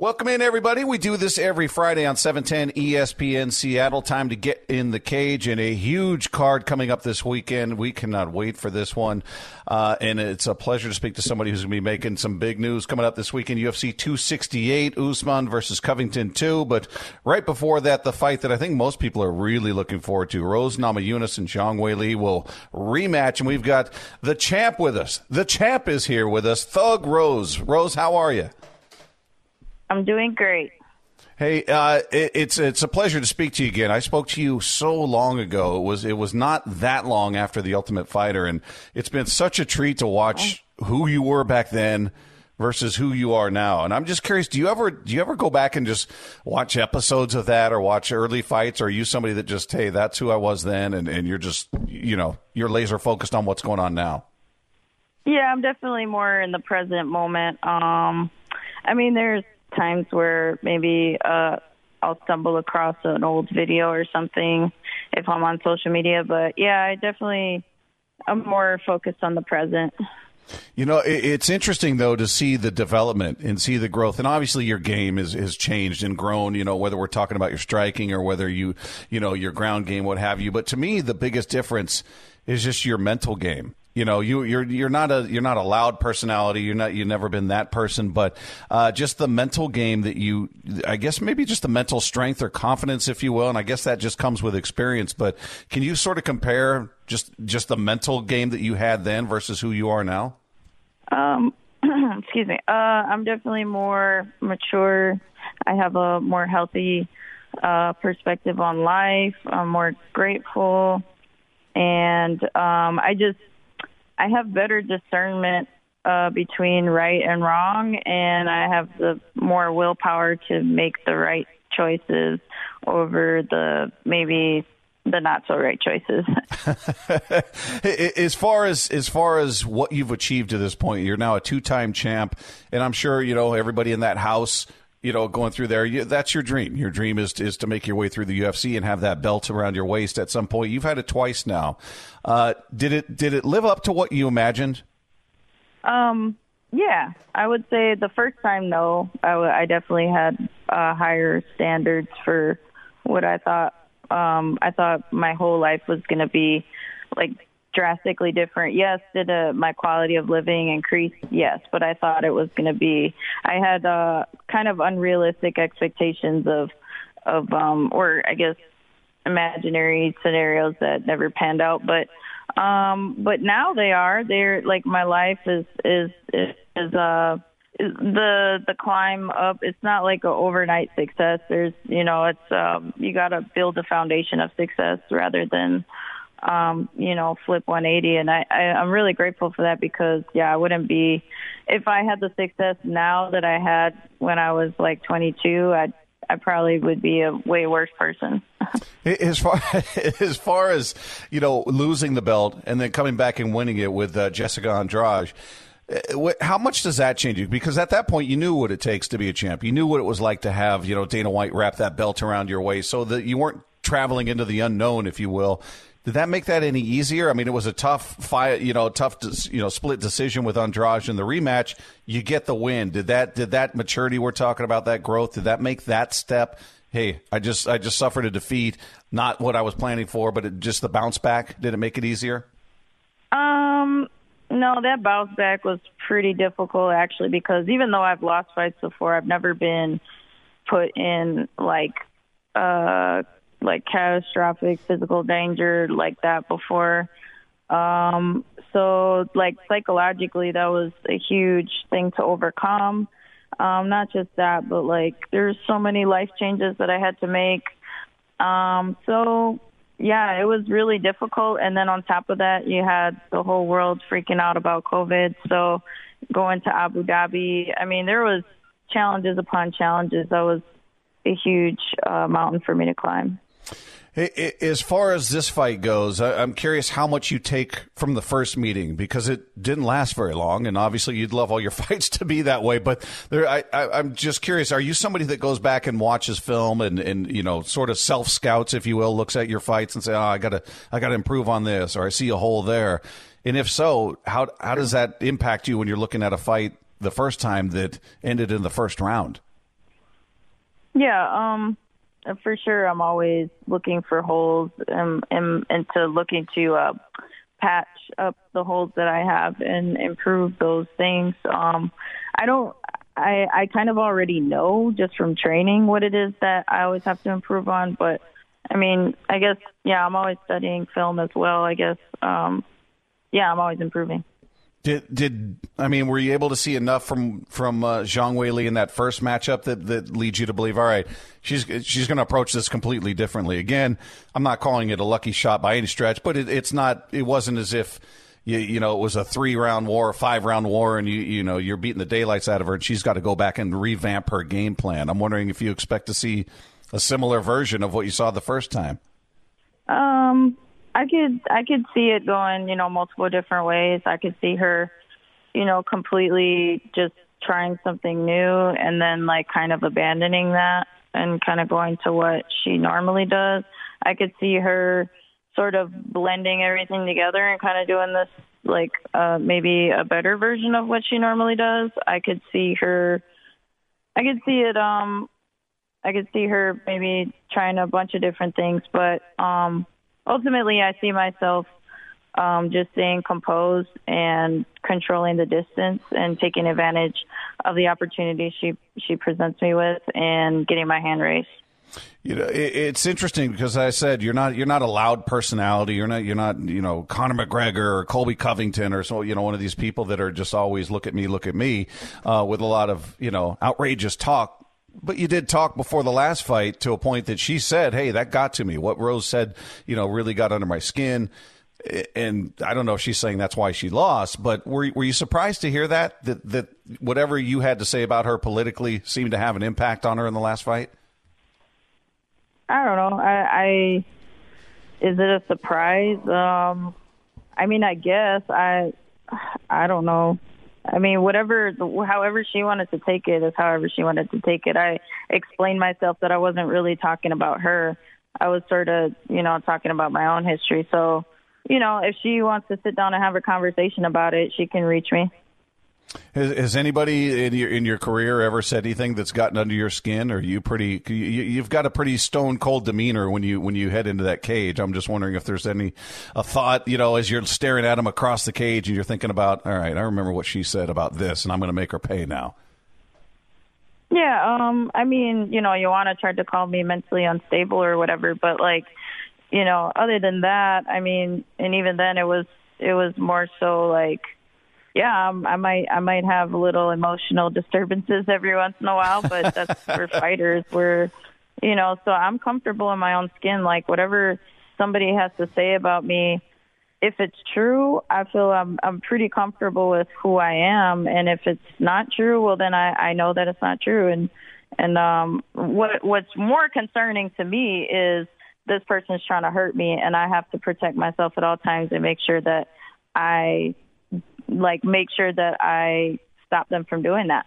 Welcome in, everybody. We do this every Friday on 710 ESPN Seattle. Time to get in the cage and a huge card coming up this weekend. We cannot wait for this one. Uh, and it's a pleasure to speak to somebody who's going to be making some big news coming up this weekend. UFC 268, Usman versus Covington 2. But right before that, the fight that I think most people are really looking forward to. Rose Namajunas and Zhang Weili will rematch. And we've got the champ with us. The champ is here with us, Thug Rose. Rose, how are you? I'm doing great. Hey, uh, it, it's it's a pleasure to speak to you again. I spoke to you so long ago. It was it was not that long after the Ultimate Fighter, and it's been such a treat to watch who you were back then versus who you are now. And I'm just curious, do you ever do you ever go back and just watch episodes of that or watch early fights? Or are you somebody that just hey, that's who I was then, and and you're just you know you're laser focused on what's going on now? Yeah, I'm definitely more in the present moment. Um, I mean, there's times where maybe uh, I'll stumble across an old video or something if I'm on social media. But yeah, I definitely I'm more focused on the present. You know, it's interesting though to see the development and see the growth, and obviously your game is has changed and grown. You know, whether we're talking about your striking or whether you, you know, your ground game, what have you. But to me, the biggest difference is just your mental game. You know, you, you're you're not a you're not a loud personality. You're not you've never been that person, but uh, just the mental game that you, I guess maybe just the mental strength or confidence, if you will, and I guess that just comes with experience. But can you sort of compare just just the mental game that you had then versus who you are now? Um, excuse me. Uh, I'm definitely more mature. I have a more healthy uh, perspective on life. I'm more grateful, and um, I just I have better discernment uh, between right and wrong, and I have the more willpower to make the right choices over the maybe the not so right choices. as far as as far as what you've achieved to this point, you're now a two time champ, and I'm sure you know everybody in that house you know, going through there, you, that's your dream. Your dream is is to make your way through the UFC and have that belt around your waist at some point. You've had it twice now. Uh, did it did it live up to what you imagined? Um, yeah, I would say the first time, no. I, w- I definitely had uh, higher standards for what I thought. Um, I thought my whole life was going to be like drastically different. Yes, did uh, my quality of living increase? Yes, but I thought it was going to be. I had uh, kind of unrealistic expectations of, of, um, or I guess imaginary scenarios that never panned out. But, um, but now they are. They're like my life is is is uh the the climb up it's not like an overnight success there's you know it's um you got to build a foundation of success rather than um, you know, flip 180. And I, I, I'm really grateful for that because, yeah, I wouldn't be, if I had the success now that I had when I was like 22, I'd, I probably would be a way worse person. as far as far as you know, losing the belt and then coming back and winning it with uh, Jessica Andrade, uh, how much does that change you? Because at that point, you knew what it takes to be a champ. You knew what it was like to have you know Dana White wrap that belt around your waist, so that you weren't traveling into the unknown, if you will. Did that make that any easier? I mean, it was a tough fight, you know, tough, you know, split decision with Andrade in the rematch. You get the win. Did that, did that maturity we're talking about, that growth, did that make that step? Hey, I just, I just suffered a defeat, not what I was planning for, but it, just the bounce back. Did it make it easier? Um, no, that bounce back was pretty difficult actually, because even though I've lost fights before, I've never been put in like, uh, like catastrophic physical danger like that before. Um, so like psychologically, that was a huge thing to overcome. Um, not just that, but like there's so many life changes that I had to make. Um, so yeah, it was really difficult. And then on top of that, you had the whole world freaking out about COVID. So going to Abu Dhabi, I mean, there was challenges upon challenges. That was a huge uh, mountain for me to climb. As far as this fight goes, I'm curious how much you take from the first meeting because it didn't last very long, and obviously you'd love all your fights to be that way. But there, I, am just curious: Are you somebody that goes back and watches film and, and you know, sort of self scouts, if you will, looks at your fights and say, "Oh, I gotta, I gotta improve on this," or "I see a hole there." And if so, how how does that impact you when you're looking at a fight the first time that ended in the first round? Yeah, um, for sure. I'm always looking for holes and and, and to looking to uh, patch up the holes that I have and improve those things. Um, I don't. I I kind of already know just from training what it is that I always have to improve on, but I mean, I guess yeah, I'm always studying film as well. I guess um, yeah, I'm always improving. Did did I mean were you able to see enough from from uh, Zhang Weili in that first matchup that that leads you to believe all right she's she's going to approach this completely differently again I'm not calling it a lucky shot by any stretch but it, it's not it wasn't as if you, you know it was a three round war a five round war and you you know you're beating the daylights out of her and she's got to go back and revamp her game plan I'm wondering if you expect to see a similar version of what you saw the first time. Um I could I could see it going, you know, multiple different ways. I could see her, you know, completely just trying something new and then like kind of abandoning that and kind of going to what she normally does. I could see her sort of blending everything together and kind of doing this like uh maybe a better version of what she normally does. I could see her I could see it um I could see her maybe trying a bunch of different things, but um ultimately, I see myself um, just staying composed and controlling the distance and taking advantage of the opportunity she she presents me with and getting my hand raised. You know, it's interesting because I said you're not you're not a loud personality. You're not you're not you know Conor McGregor or Colby Covington or so you know one of these people that are just always look at me, look at me, uh, with a lot of you know outrageous talk. But you did talk before the last fight to a point that she said, "Hey, that got to me." What Rose said, you know, really got under my skin. And I don't know if she's saying that's why she lost, but were were you surprised to hear that that that whatever you had to say about her politically seemed to have an impact on her in the last fight? I don't know. I, I is it a surprise? Um, I mean, I guess I I don't know. I mean, whatever, however she wanted to take it is however she wanted to take it. I explained myself that I wasn't really talking about her. I was sort of, you know, talking about my own history. So, you know, if she wants to sit down and have a conversation about it, she can reach me. Has, has, anybody in your in your career ever said anything that's gotten under your skin? Or you pretty you, have got a pretty stone cold demeanor when you when you head into that cage. I'm just wondering if there's any a thought you know as you're staring at him across the cage and you're thinking about, all right, I remember what she said about this, and I'm going to make her pay now. Yeah, um, I mean, you know, Joanna tried to call me mentally unstable or whatever, but like, you know, other than that, I mean, and even then, it was it was more so like yeah, um, I might I might have little emotional disturbances every once in a while, but that's for fighters. We're, you know, so I'm comfortable in my own skin. Like whatever somebody has to say about me, if it's true, I feel I'm I'm pretty comfortable with who I am, and if it's not true, well then I I know that it's not true. And and um, what what's more concerning to me is this person's trying to hurt me, and I have to protect myself at all times and make sure that I like make sure that I stop them from doing that.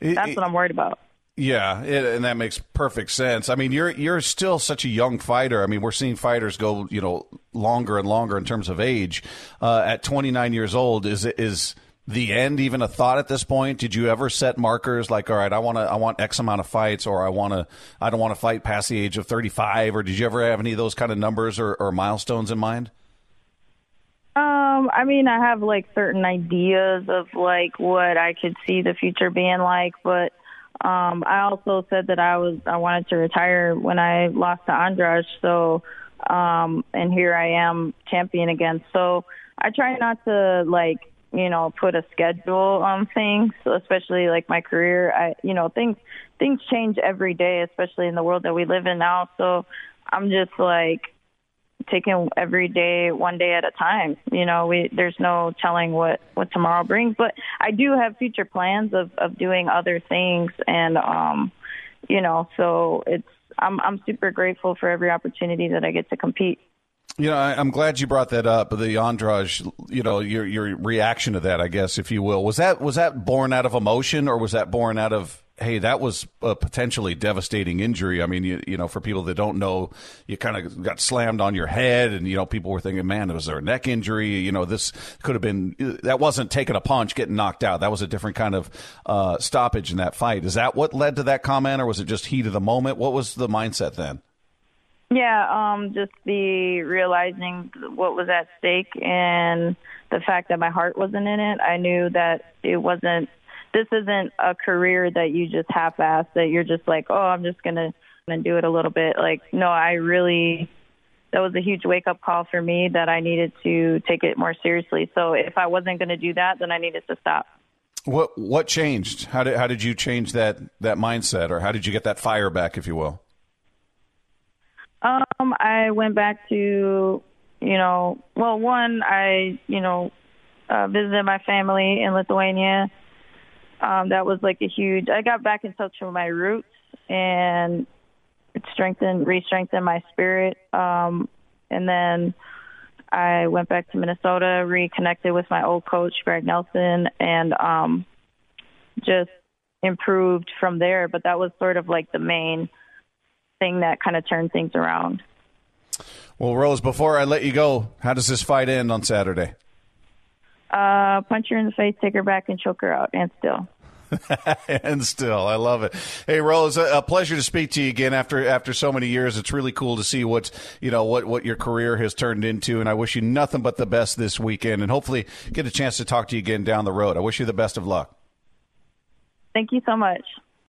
That's it, what I'm worried about. Yeah, it, and that makes perfect sense. I mean, you're you're still such a young fighter. I mean, we're seeing fighters go, you know, longer and longer in terms of age. Uh, at 29 years old, is is the end even a thought at this point? Did you ever set markers like, all right, I want to, I want X amount of fights, or I want to, I don't want to fight past the age of 35, or did you ever have any of those kind of numbers or, or milestones in mind? Um, I mean, I have like certain ideas of like what I could see the future being like, but um, I also said that I was I wanted to retire when I lost to Andrade, so um, and here I am champion again. So I try not to like you know put a schedule on things, especially like my career. I you know things things change every day, especially in the world that we live in now. So I'm just like taking every day one day at a time you know we there's no telling what what tomorrow brings but i do have future plans of of doing other things and um you know so it's i'm i'm super grateful for every opportunity that i get to compete you know, I, am glad you brought that up. The Andrade, you know, your your reaction to that, I guess, if you will, was that was that born out of emotion or was that born out of hey, that was a potentially devastating injury. I mean, you, you know, for people that don't know, you kind of got slammed on your head, and you know, people were thinking, man, it was there a neck injury? You know, this could have been that wasn't taking a punch, getting knocked out. That was a different kind of uh, stoppage in that fight. Is that what led to that comment, or was it just heat of the moment? What was the mindset then? Yeah, um, just the realizing what was at stake and the fact that my heart wasn't in it. I knew that it wasn't this isn't a career that you just half-ass that you're just like, oh, I'm just gonna and do it a little bit. Like, no, I really that was a huge wake-up call for me that I needed to take it more seriously. So if I wasn't going to do that, then I needed to stop. What what changed? How did how did you change that that mindset, or how did you get that fire back, if you will? Um, I went back to, you know, well, one, I, you know, uh, visited my family in Lithuania um, that was like a huge. I got back in touch with my roots and it strengthened, re-strengthened my spirit. Um, and then I went back to Minnesota, reconnected with my old coach Greg Nelson, and um, just improved from there. But that was sort of like the main thing that kind of turned things around. Well, Rose, before I let you go, how does this fight end on Saturday? Uh, punch her in the face, take her back, and choke her out, and still. and still, I love it. Hey, Rose, a pleasure to speak to you again after after so many years. It's really cool to see what you know what what your career has turned into, and I wish you nothing but the best this weekend, and hopefully get a chance to talk to you again down the road. I wish you the best of luck. Thank you so much.